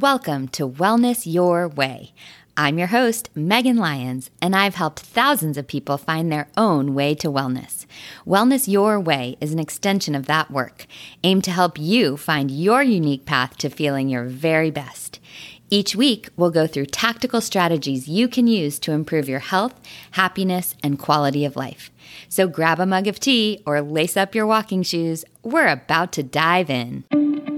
Welcome to Wellness Your Way. I'm your host, Megan Lyons, and I've helped thousands of people find their own way to wellness. Wellness Your Way is an extension of that work, aimed to help you find your unique path to feeling your very best. Each week, we'll go through tactical strategies you can use to improve your health, happiness, and quality of life. So grab a mug of tea or lace up your walking shoes. We're about to dive in.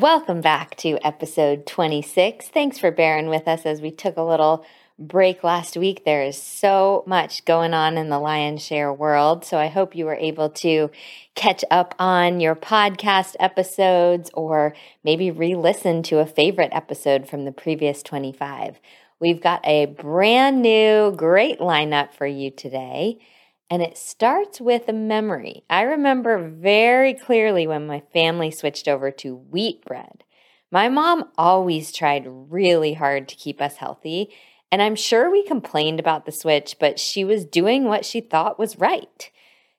Welcome back to episode 26. Thanks for bearing with us as we took a little break last week. There is so much going on in the Lyons' Share world. So I hope you were able to catch up on your podcast episodes or maybe re listen to a favorite episode from the previous 25. We've got a brand new, great lineup for you today. And it starts with a memory. I remember very clearly when my family switched over to wheat bread. My mom always tried really hard to keep us healthy. And I'm sure we complained about the switch, but she was doing what she thought was right.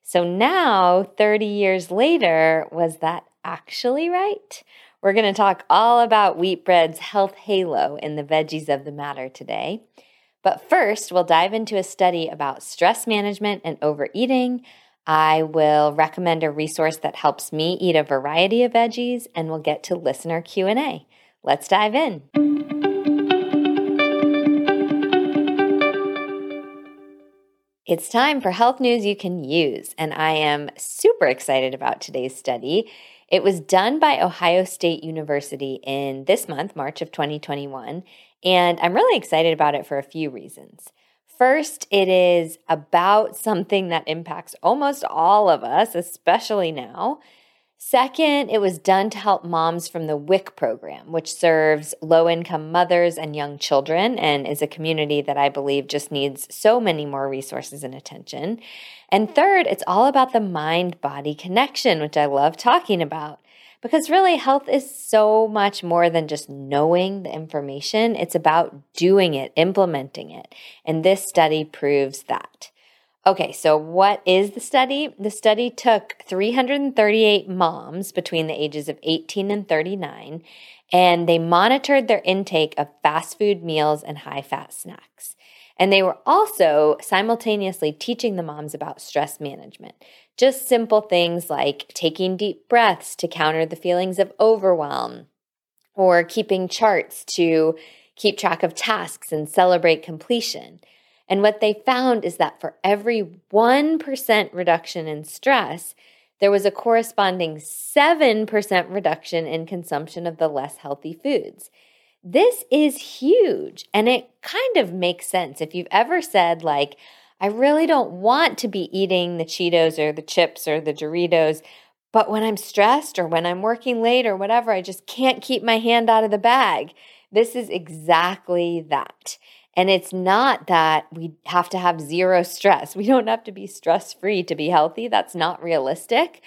So now, 30 years later, was that actually right? We're going to talk all about wheat bread's health halo in the veggies of the matter today. But first, we'll dive into a study about stress management and overeating. I will recommend a resource that helps me eat a variety of veggies and we'll get to listener Q&A. Let's dive in. It's time for health news you can use, and I am super excited about today's study. It was done by Ohio State University in this month, March of 2021, and I'm really excited about it for a few reasons. First, it is about something that impacts almost all of us, especially now. Second, it was done to help moms from the WIC program, which serves low income mothers and young children and is a community that I believe just needs so many more resources and attention. And third, it's all about the mind body connection, which I love talking about. Because really, health is so much more than just knowing the information. It's about doing it, implementing it. And this study proves that. Okay, so what is the study? The study took 338 moms between the ages of 18 and 39, and they monitored their intake of fast food meals and high fat snacks. And they were also simultaneously teaching the moms about stress management. Just simple things like taking deep breaths to counter the feelings of overwhelm, or keeping charts to keep track of tasks and celebrate completion. And what they found is that for every 1% reduction in stress, there was a corresponding 7% reduction in consumption of the less healthy foods. This is huge. And it kind of makes sense. If you've ever said, like, I really don't want to be eating the Cheetos or the chips or the Doritos. But when I'm stressed or when I'm working late or whatever, I just can't keep my hand out of the bag. This is exactly that. And it's not that we have to have zero stress. We don't have to be stress free to be healthy. That's not realistic.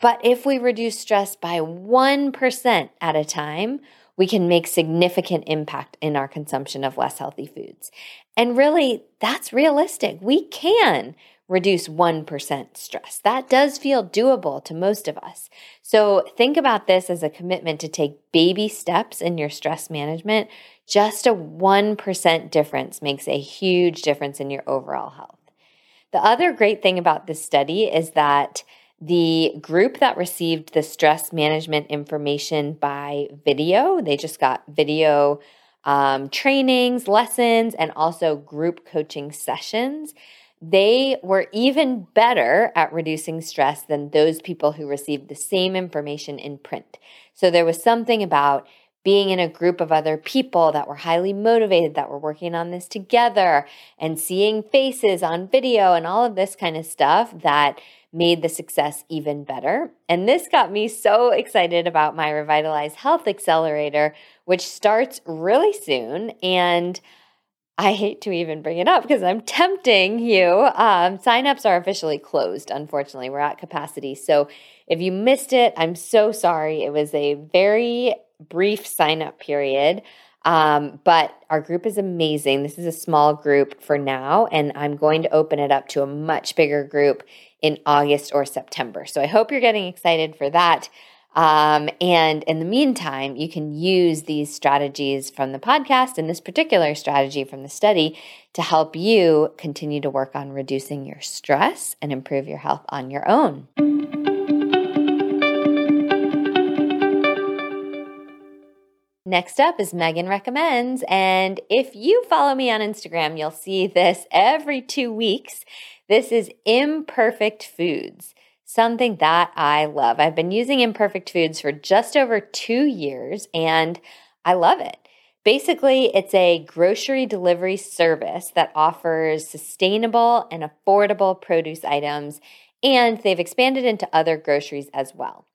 But if we reduce stress by 1% at a time, we can make significant impact in our consumption of less healthy foods. And really, that's realistic. We can reduce 1% stress. That does feel doable to most of us. So think about this as a commitment to take baby steps in your stress management. Just a 1% difference makes a huge difference in your overall health. The other great thing about this study is that the group that received the stress management information by video, they just got video um, trainings, lessons, and also group coaching sessions. They were even better at reducing stress than those people who received the same information in print. So there was something about being in a group of other people that were highly motivated, that were working on this together, and seeing faces on video and all of this kind of stuff that made the success even better. And this got me so excited about my Revitalize Health Accelerator, which starts really soon. And I hate to even bring it up because I'm tempting you. Um, signups are officially closed, unfortunately. We're at capacity. So if you missed it, I'm so sorry. It was a very brief sign up period. Um, but our group is amazing. This is a small group for now, and I'm going to open it up to a much bigger group in August or September. So I hope you're getting excited for that. Um, and in the meantime, you can use these strategies from the podcast and this particular strategy from the study to help you continue to work on reducing your stress and improve your health on your own. Next up is Megan Recommends. And if you follow me on Instagram, you'll see this every two weeks. This is Imperfect Foods something that I love. I've been using Imperfect Foods for just over two years and I love it. Basically, it's a grocery delivery service that offers sustainable and affordable produce items, and they've expanded into other groceries as well.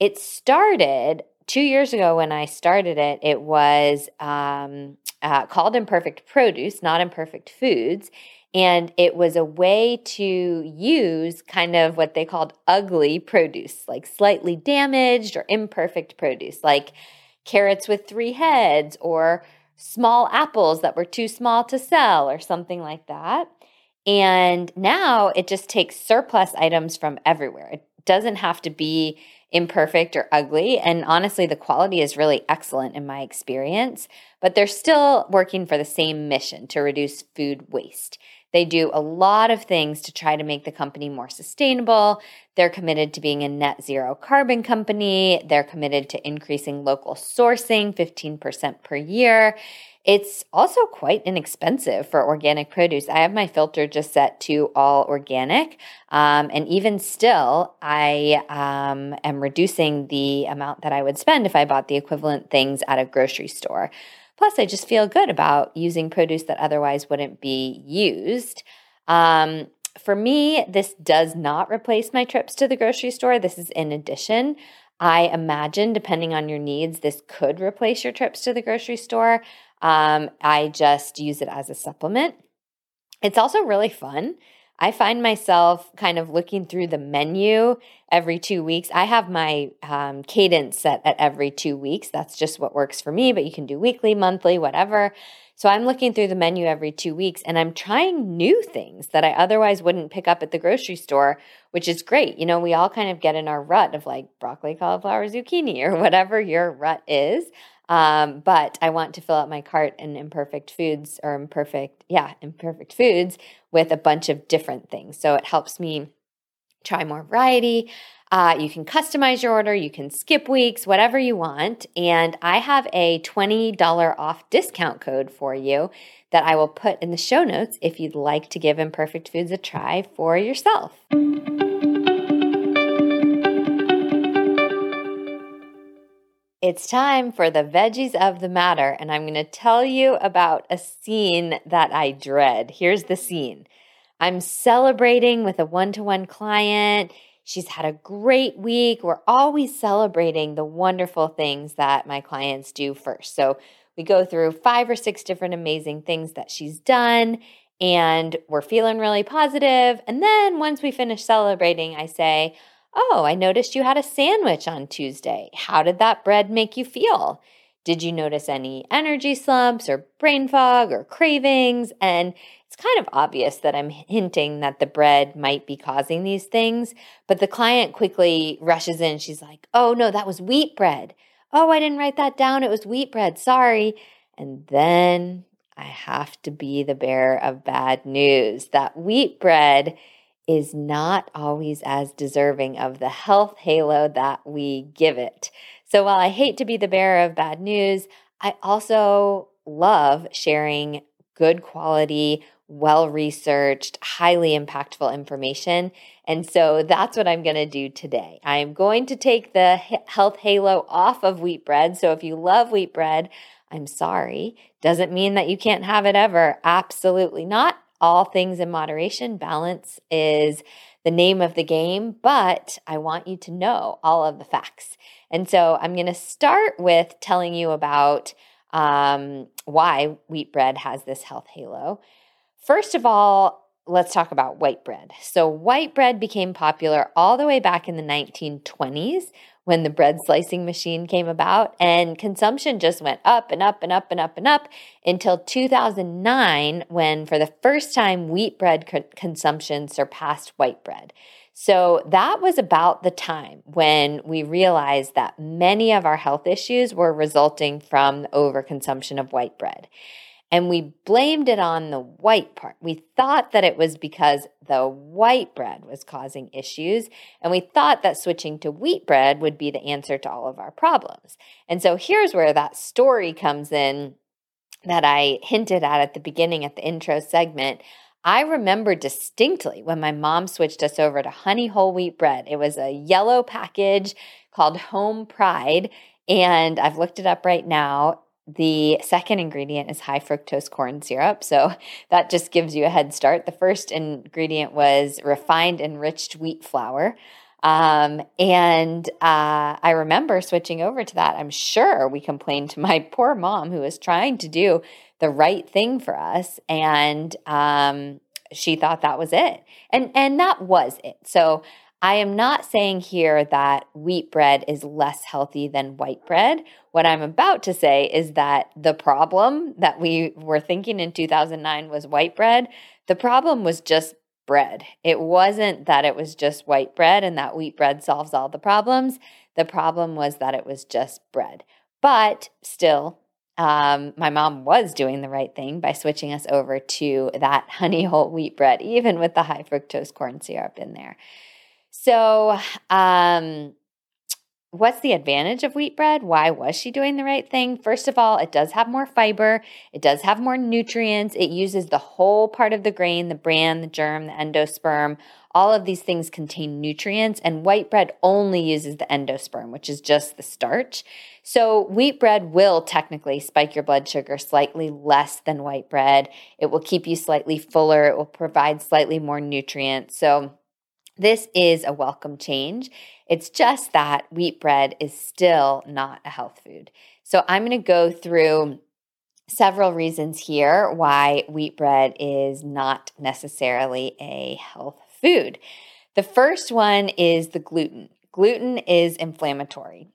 It started two years ago when I started it, it was um, uh, called Imperfect Produce, not Imperfect Foods. And it was a way to use kind of what they called ugly produce, like slightly damaged or imperfect produce, like carrots with three heads or small apples that were too small to sell or something like that. And now it just takes surplus items from everywhere. It doesn't have to be imperfect or ugly. And honestly, the quality is really excellent in my experience, but they're still working for the same mission to reduce food waste. They do a lot of things to try to make the company more sustainable. They're committed to being a net zero carbon company. They're committed to increasing local sourcing 15% per year. It's also quite inexpensive for organic produce. I have my filter just set to all organic. Um, and even still, I um, am reducing the amount that I would spend if I bought the equivalent things at a grocery store. Plus, I just feel good about using produce that otherwise wouldn't be used. Um, for me, this does not replace my trips to the grocery store. This is in addition. I imagine, depending on your needs, this could replace your trips to the grocery store. Um, I just use it as a supplement. It's also really fun. I find myself kind of looking through the menu every two weeks. I have my um, cadence set at every two weeks. That's just what works for me, but you can do weekly, monthly, whatever. So I'm looking through the menu every two weeks and I'm trying new things that I otherwise wouldn't pick up at the grocery store, which is great. You know, we all kind of get in our rut of like broccoli, cauliflower, zucchini, or whatever your rut is. Um, but I want to fill out my cart in imperfect foods or imperfect, yeah, imperfect foods with a bunch of different things. So it helps me try more variety. Uh, you can customize your order, you can skip weeks, whatever you want. And I have a $20 off discount code for you that I will put in the show notes if you'd like to give Imperfect Foods a try for yourself. It's time for the veggies of the matter, and I'm going to tell you about a scene that I dread. Here's the scene I'm celebrating with a one to one client. She's had a great week. We're always celebrating the wonderful things that my clients do first. So we go through five or six different amazing things that she's done, and we're feeling really positive. And then once we finish celebrating, I say, Oh, I noticed you had a sandwich on Tuesday. How did that bread make you feel? Did you notice any energy slumps or brain fog or cravings? And it's kind of obvious that I'm hinting that the bread might be causing these things, but the client quickly rushes in. She's like, Oh, no, that was wheat bread. Oh, I didn't write that down. It was wheat bread. Sorry. And then I have to be the bearer of bad news. That wheat bread is not always as deserving of the health halo that we give it. So while I hate to be the bearer of bad news, I also love sharing good quality, well researched, highly impactful information. And so that's what I'm going to do today. I'm going to take the health halo off of wheat bread. So if you love wheat bread, I'm sorry. Doesn't mean that you can't have it ever. Absolutely not all things in moderation. Balance is the name of the game, but I want you to know all of the facts. And so I'm going to start with telling you about um, why wheat bread has this health halo. First of all, let's talk about white bread. So, white bread became popular all the way back in the 1920s when the bread slicing machine came about, and consumption just went up and up and up and up and up until 2009, when for the first time wheat bread consumption surpassed white bread. So that was about the time when we realized that many of our health issues were resulting from overconsumption of white bread. And we blamed it on the white part. We thought that it was because the white bread was causing issues. And we thought that switching to wheat bread would be the answer to all of our problems. And so here's where that story comes in that I hinted at at the beginning at the intro segment. I remember distinctly when my mom switched us over to honey whole wheat bread. It was a yellow package called Home Pride. And I've looked it up right now. The second ingredient is high fructose corn syrup. So that just gives you a head start. The first ingredient was refined enriched wheat flour. Um, and uh, I remember switching over to that. I'm sure we complained to my poor mom who was trying to do the right thing for us. And um, she thought that was it. And, and that was it. So I am not saying here that wheat bread is less healthy than white bread. What I'm about to say is that the problem that we were thinking in 2009 was white bread. The problem was just bread. It wasn't that it was just white bread and that wheat bread solves all the problems. The problem was that it was just bread. But still, um, my mom was doing the right thing by switching us over to that honey whole wheat bread, even with the high fructose corn syrup in there. So, um, what's the advantage of wheat bread? Why was she doing the right thing? First of all, it does have more fiber, it does have more nutrients, it uses the whole part of the grain, the bran, the germ, the endosperm. All of these things contain nutrients, and white bread only uses the endosperm, which is just the starch. So, wheat bread will technically spike your blood sugar slightly less than white bread. It will keep you slightly fuller, it will provide slightly more nutrients. So, this is a welcome change. It's just that wheat bread is still not a health food. So I'm going to go through several reasons here why wheat bread is not necessarily a health food. The first one is the gluten. Gluten is inflammatory.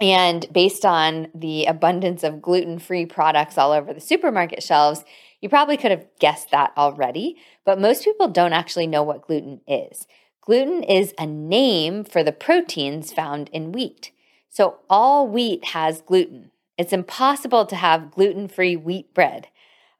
And based on the abundance of gluten free products all over the supermarket shelves, you probably could have guessed that already, but most people don't actually know what gluten is. Gluten is a name for the proteins found in wheat. So all wheat has gluten. It's impossible to have gluten free wheat bread.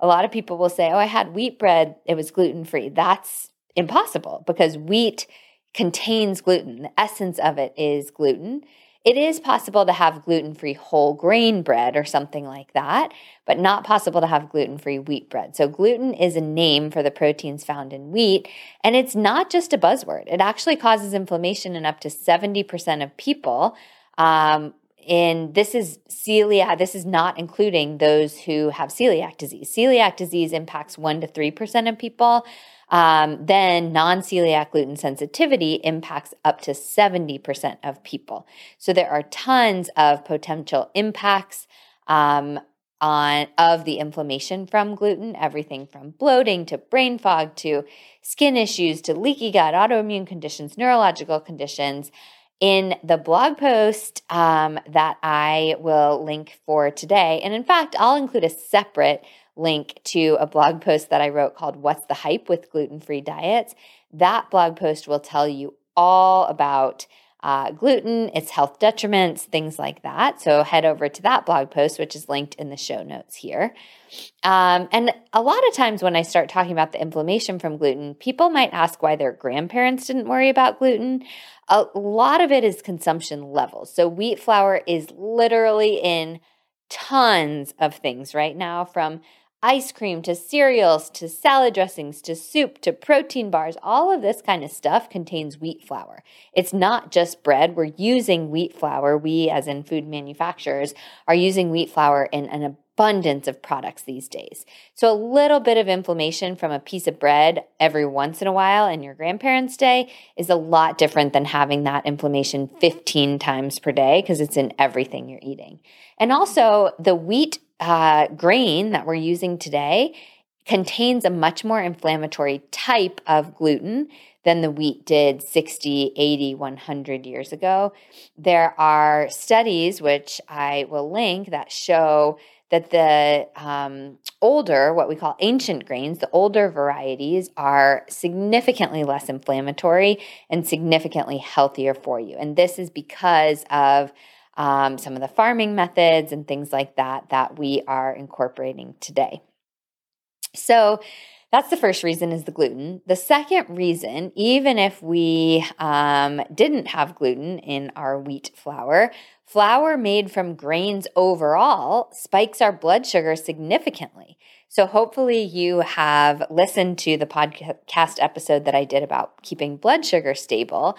A lot of people will say, Oh, I had wheat bread, it was gluten free. That's impossible because wheat contains gluten. The essence of it is gluten. It is possible to have gluten free whole grain bread or something like that, but not possible to have gluten free wheat bread. So, gluten is a name for the proteins found in wheat, and it's not just a buzzword. It actually causes inflammation in up to 70% of people. Um, and this is celiac, this is not including those who have celiac disease. Celiac disease impacts 1% to 3% of people um, then non celiac gluten sensitivity impacts up to 70% of people. So there are tons of potential impacts. Um, on of the inflammation from gluten everything from bloating to brain fog to skin issues to leaky gut autoimmune conditions neurological conditions in the blog post um, that i will link for today and in fact i'll include a separate link to a blog post that I wrote called What's the Hype with Gluten Free Diets. That blog post will tell you all about uh, gluten, its health detriments, things like that. So head over to that blog post, which is linked in the show notes here. Um, and a lot of times when I start talking about the inflammation from gluten, people might ask why their grandparents didn't worry about gluten. A lot of it is consumption levels. So wheat flour is literally in tons of things right now from ice cream to cereals to salad dressings to soup to protein bars, all of this kind of stuff contains wheat flour. It's not just bread. We're using wheat flour. We, as in food manufacturers, are using wheat flour in an abundance of products these days. So, a little bit of inflammation from a piece of bread every once in a while in your grandparents' day is a lot different than having that inflammation mm-hmm. 15 times per day because it's in everything you're eating. And also, the wheat uh, grain that we're using today contains a much more inflammatory type of gluten than the wheat did 60, 80, 100 years ago. There are studies, which I will link, that show that the um, older, what we call ancient grains, the older varieties are significantly less inflammatory and significantly healthier for you. And this is because of um, some of the farming methods and things like that that we are incorporating today. So, that's the first reason is the gluten. The second reason, even if we um, didn't have gluten in our wheat flour, flour made from grains overall spikes our blood sugar significantly. So hopefully you have listened to the podcast episode that I did about keeping blood sugar stable.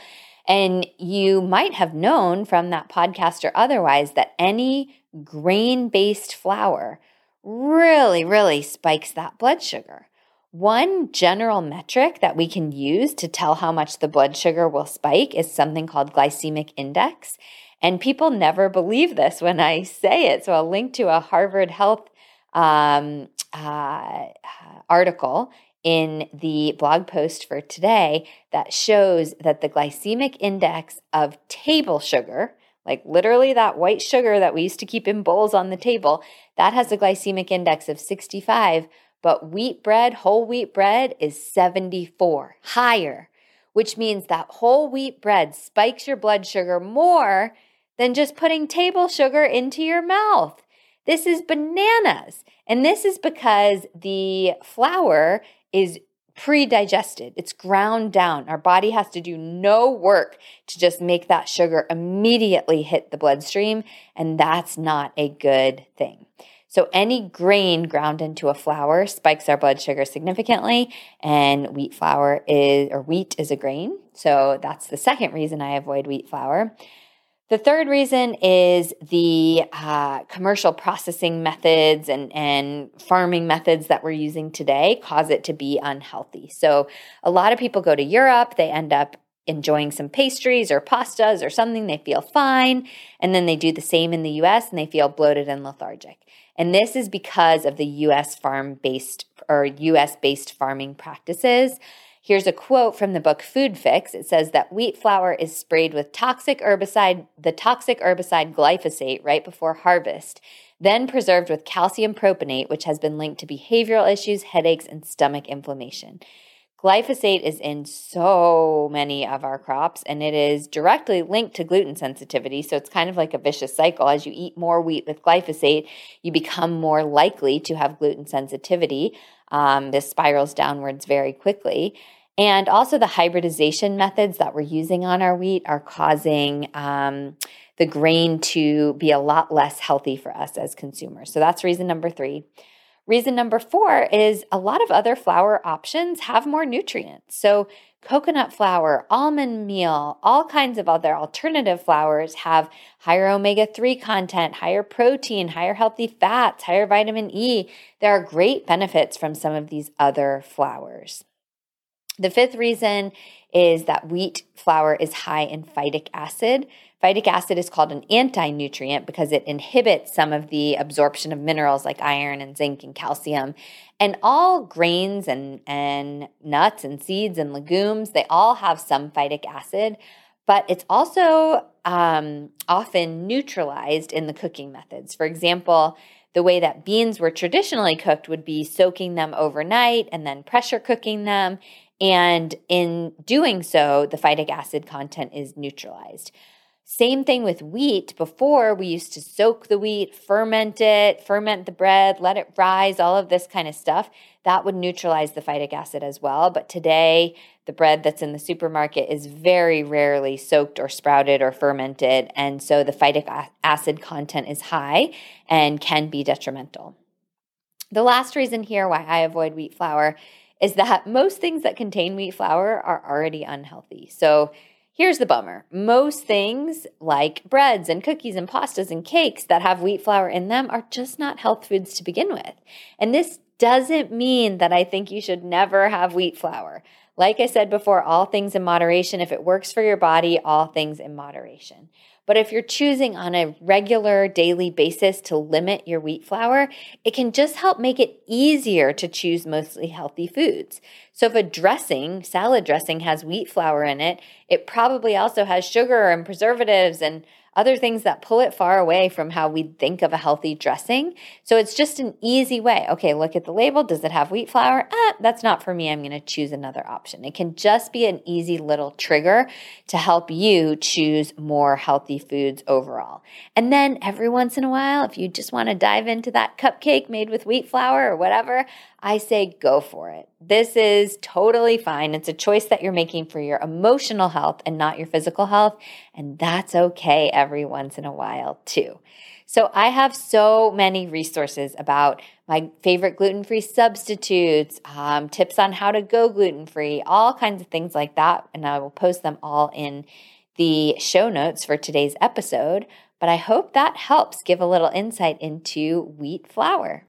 And you might have known from that podcast or otherwise that any grain based flour really, really spikes that blood sugar. One general metric that we can use to tell how much the blood sugar will spike is something called glycemic index. And people never believe this when I say it. So I'll link to a Harvard Health um, uh, article in the blog post for today that shows that the glycemic index of table sugar, like literally that white sugar that we used to keep in bowls on the table, that has a glycemic index of 65 but wheat bread, whole wheat bread is 74, higher, which means that whole wheat bread spikes your blood sugar more than just putting table sugar into your mouth. This is bananas. And this is because the flour is pre digested, it's ground down. Our body has to do no work to just make that sugar immediately hit the bloodstream. And that's not a good thing. So any grain ground into a flour spikes our blood sugar significantly, and wheat flour is or wheat is a grain. So that's the second reason I avoid wheat flour. The third reason is the uh, commercial processing methods and, and farming methods that we're using today cause it to be unhealthy. So, a lot of people go to Europe, they end up enjoying some pastries or pastas or something, they feel fine. And then they do the same in the US and they feel bloated and lethargic. And this is because of the US farm based or US based farming practices. Here's a quote from the book Food Fix. It says that wheat flour is sprayed with toxic herbicide, the toxic herbicide glyphosate right before harvest, then preserved with calcium propionate, which has been linked to behavioral issues, headaches, and stomach inflammation. Glyphosate is in so many of our crops and it is directly linked to gluten sensitivity. So it's kind of like a vicious cycle. As you eat more wheat with glyphosate, you become more likely to have gluten sensitivity. Um, this spirals downwards very quickly. And also, the hybridization methods that we're using on our wheat are causing um, the grain to be a lot less healthy for us as consumers. So that's reason number three. Reason number four is a lot of other flour options have more nutrients. So, coconut flour, almond meal, all kinds of other alternative flours have higher omega 3 content, higher protein, higher healthy fats, higher vitamin E. There are great benefits from some of these other flours. The fifth reason is that wheat flour is high in phytic acid. Phytic acid is called an anti nutrient because it inhibits some of the absorption of minerals like iron and zinc and calcium. And all grains and, and nuts and seeds and legumes, they all have some phytic acid, but it's also um, often neutralized in the cooking methods. For example, the way that beans were traditionally cooked would be soaking them overnight and then pressure cooking them. And in doing so, the phytic acid content is neutralized. Same thing with wheat. Before, we used to soak the wheat, ferment it, ferment the bread, let it rise, all of this kind of stuff. That would neutralize the phytic acid as well. But today, the bread that's in the supermarket is very rarely soaked or sprouted or fermented. And so the phytic acid content is high and can be detrimental. The last reason here why I avoid wheat flour is that most things that contain wheat flour are already unhealthy. So Here's the bummer most things like breads and cookies and pastas and cakes that have wheat flour in them are just not health foods to begin with. And this doesn't mean that I think you should never have wheat flour. Like I said before, all things in moderation. If it works for your body, all things in moderation. But if you're choosing on a regular daily basis to limit your wheat flour, it can just help make it easier to choose mostly healthy foods. So if a dressing, salad dressing, has wheat flour in it, it probably also has sugar and preservatives and other things that pull it far away from how we think of a healthy dressing. So it's just an easy way. Okay, look at the label. Does it have wheat flour? Ah, that's not for me. I'm going to choose another option. It can just be an easy little trigger to help you choose more healthy foods overall. And then every once in a while, if you just want to dive into that cupcake made with wheat flour or whatever, I say go for it. This is totally fine. It's a choice that you're making for your emotional health and not your physical health. And that's okay every once in a while, too. So I have so many resources about my favorite gluten free substitutes, um, tips on how to go gluten free, all kinds of things like that. And I will post them all in the show notes for today's episode. But I hope that helps give a little insight into wheat flour.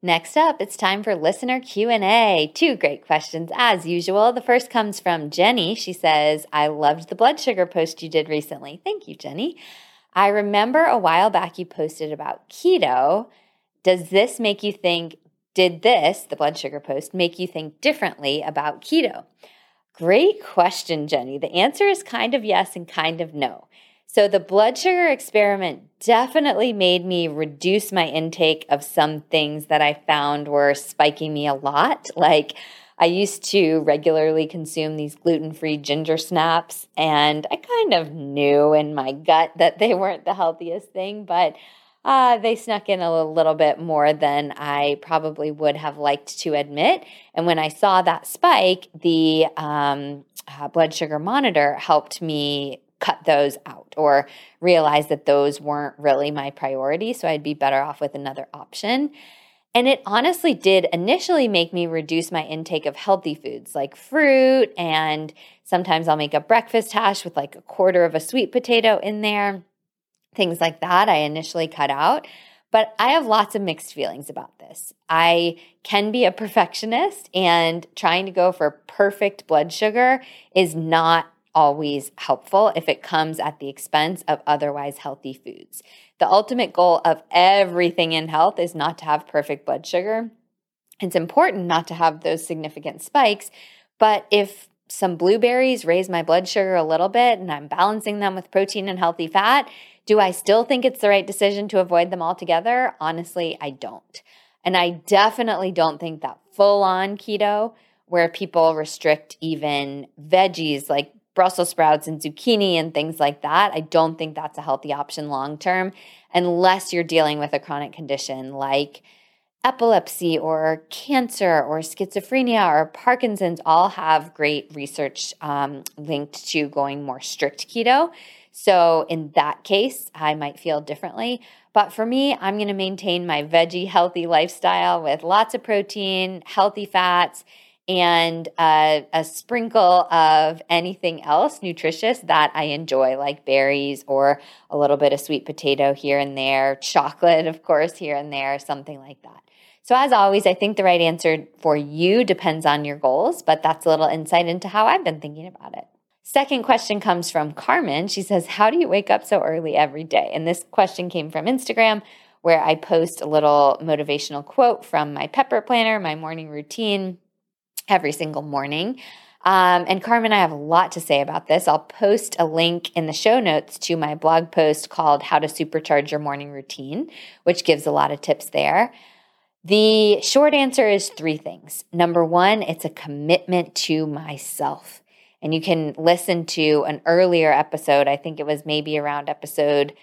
Next up, it's time for listener Q&A. Two great questions as usual. The first comes from Jenny. She says, "I loved the blood sugar post you did recently." Thank you, Jenny. I remember a while back you posted about keto. Does this make you think did this, the blood sugar post, make you think differently about keto? Great question, Jenny. The answer is kind of yes and kind of no. So the blood sugar experiment definitely made me reduce my intake of some things that I found were spiking me a lot. Like I used to regularly consume these gluten free ginger snaps, and I kind of knew in my gut that they weren't the healthiest thing, but uh, they snuck in a little bit more than I probably would have liked to admit. And when I saw that spike, the um, uh, blood sugar monitor helped me cut those out or realize that those weren't really my priority. So I'd be better off with another option. And it honestly did initially make me reduce my intake of healthy foods like fruit. And sometimes I'll make a breakfast hash with like a quarter of a sweet potato in there. Things like that I initially cut out. But I have lots of mixed feelings about this. I can be a perfectionist, and trying to go for perfect blood sugar is not always helpful if it comes at the expense of otherwise healthy foods. The ultimate goal of everything in health is not to have perfect blood sugar. It's important not to have those significant spikes, but if some blueberries raise my blood sugar a little bit and I'm balancing them with protein and healthy fat, do I still think it's the right decision to avoid them altogether? Honestly, I don't. And I definitely don't think that full on keto, where people restrict even veggies like Brussels sprouts and zucchini and things like that. I don't think that's a healthy option long term unless you're dealing with a chronic condition like epilepsy or cancer or schizophrenia or Parkinson's all have great research um, linked to going more strict keto. So, in that case, I might feel differently. But for me, I'm going to maintain my veggie healthy lifestyle with lots of protein, healthy fats, and a, a, sprinkle of anything else nutritious that I enjoy, like berries or a little bit of sweet potato here and there, chocolate, of course, here and there, something like that. So, as always, I think the right answer for you depends on your goals, but that's a little insight into how I've been thinking about it. Second question comes from Carmen. She says, How do you wake up so early every day? And this question came from Instagram, where I post a little motivational quote from my pepper planner, my morning routine every single morning. Um, and Carmen, I have a lot to say about this. I'll post a link in the show notes to my blog post called How to Supercharge Your Morning Routine, which gives a lot of tips there. The short answer is three things. Number one, it's a commitment to myself. And you can listen to an earlier episode, I think it was maybe around episode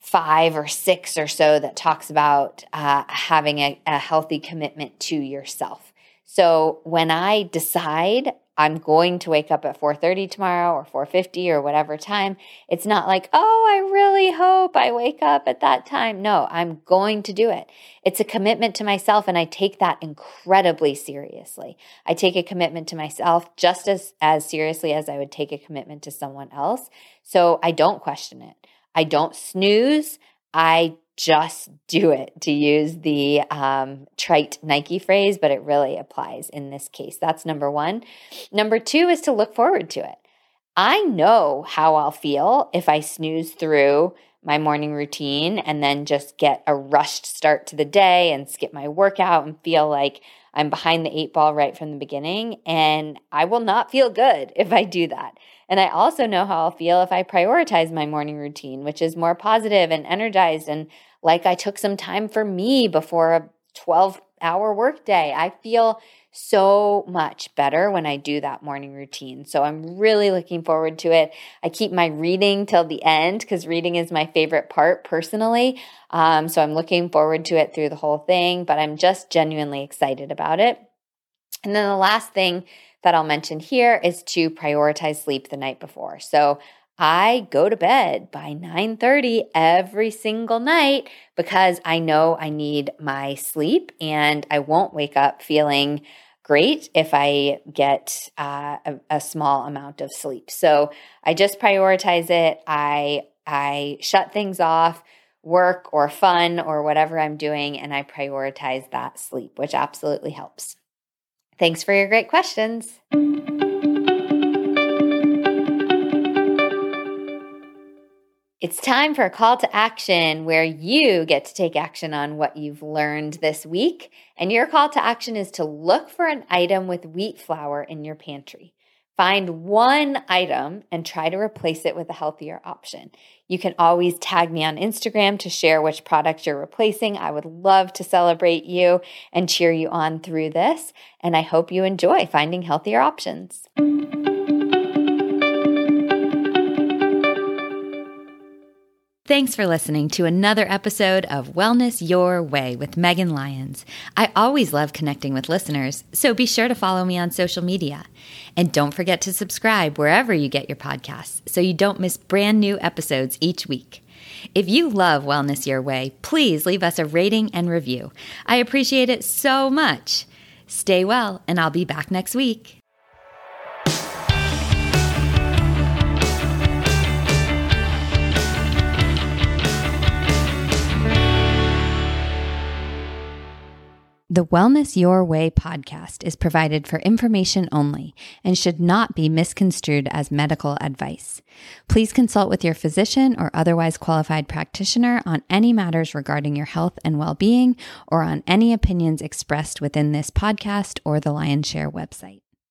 five or six or so, that talks about uh, having a, a healthy commitment to yourself. So when I decide I'm going to wake up at 4:30 tomorrow or 4:50 or whatever time, it's not like, "Oh, I really hope I wake up at that time." No, I'm going to do it. It's a commitment to myself and I take that incredibly seriously. I take a commitment to myself just as as seriously as I would take a commitment to someone else. So I don't question it. I don't snooze. I just do it to use the um, trite Nike phrase, but it really applies in this case. That's number one. Number two is to look forward to it. I know how I'll feel if I snooze through my morning routine and then just get a rushed start to the day and skip my workout and feel like I'm behind the eight ball right from the beginning, and I will not feel good if I do that. And I also know how I'll feel if I prioritize my morning routine, which is more positive and energized and like I took some time for me before a 12 hour workday. I feel so much better when I do that morning routine. So I'm really looking forward to it. I keep my reading till the end because reading is my favorite part personally. Um, so I'm looking forward to it through the whole thing, but I'm just genuinely excited about it. And then the last thing that I'll mention here is to prioritize sleep the night before. So I go to bed by 9:30 every single night because I know I need my sleep and I won't wake up feeling great if I get uh, a, a small amount of sleep. So I just prioritize it. I I shut things off, work or fun or whatever I'm doing, and I prioritize that sleep, which absolutely helps. Thanks for your great questions. It's time for a call to action where you get to take action on what you've learned this week. And your call to action is to look for an item with wheat flour in your pantry. Find one item and try to replace it with a healthier option. You can always tag me on Instagram to share which product you're replacing. I would love to celebrate you and cheer you on through this. And I hope you enjoy finding healthier options. Thanks for listening to another episode of Wellness Your Way with Megan Lyons. I always love connecting with listeners, so be sure to follow me on social media. And don't forget to subscribe wherever you get your podcasts so you don't miss brand new episodes each week. If you love Wellness Your Way, please leave us a rating and review. I appreciate it so much. Stay well, and I'll be back next week. The Wellness Your Way podcast is provided for information only and should not be misconstrued as medical advice. Please consult with your physician or otherwise qualified practitioner on any matters regarding your health and well being or on any opinions expressed within this podcast or the Lyons' Share website.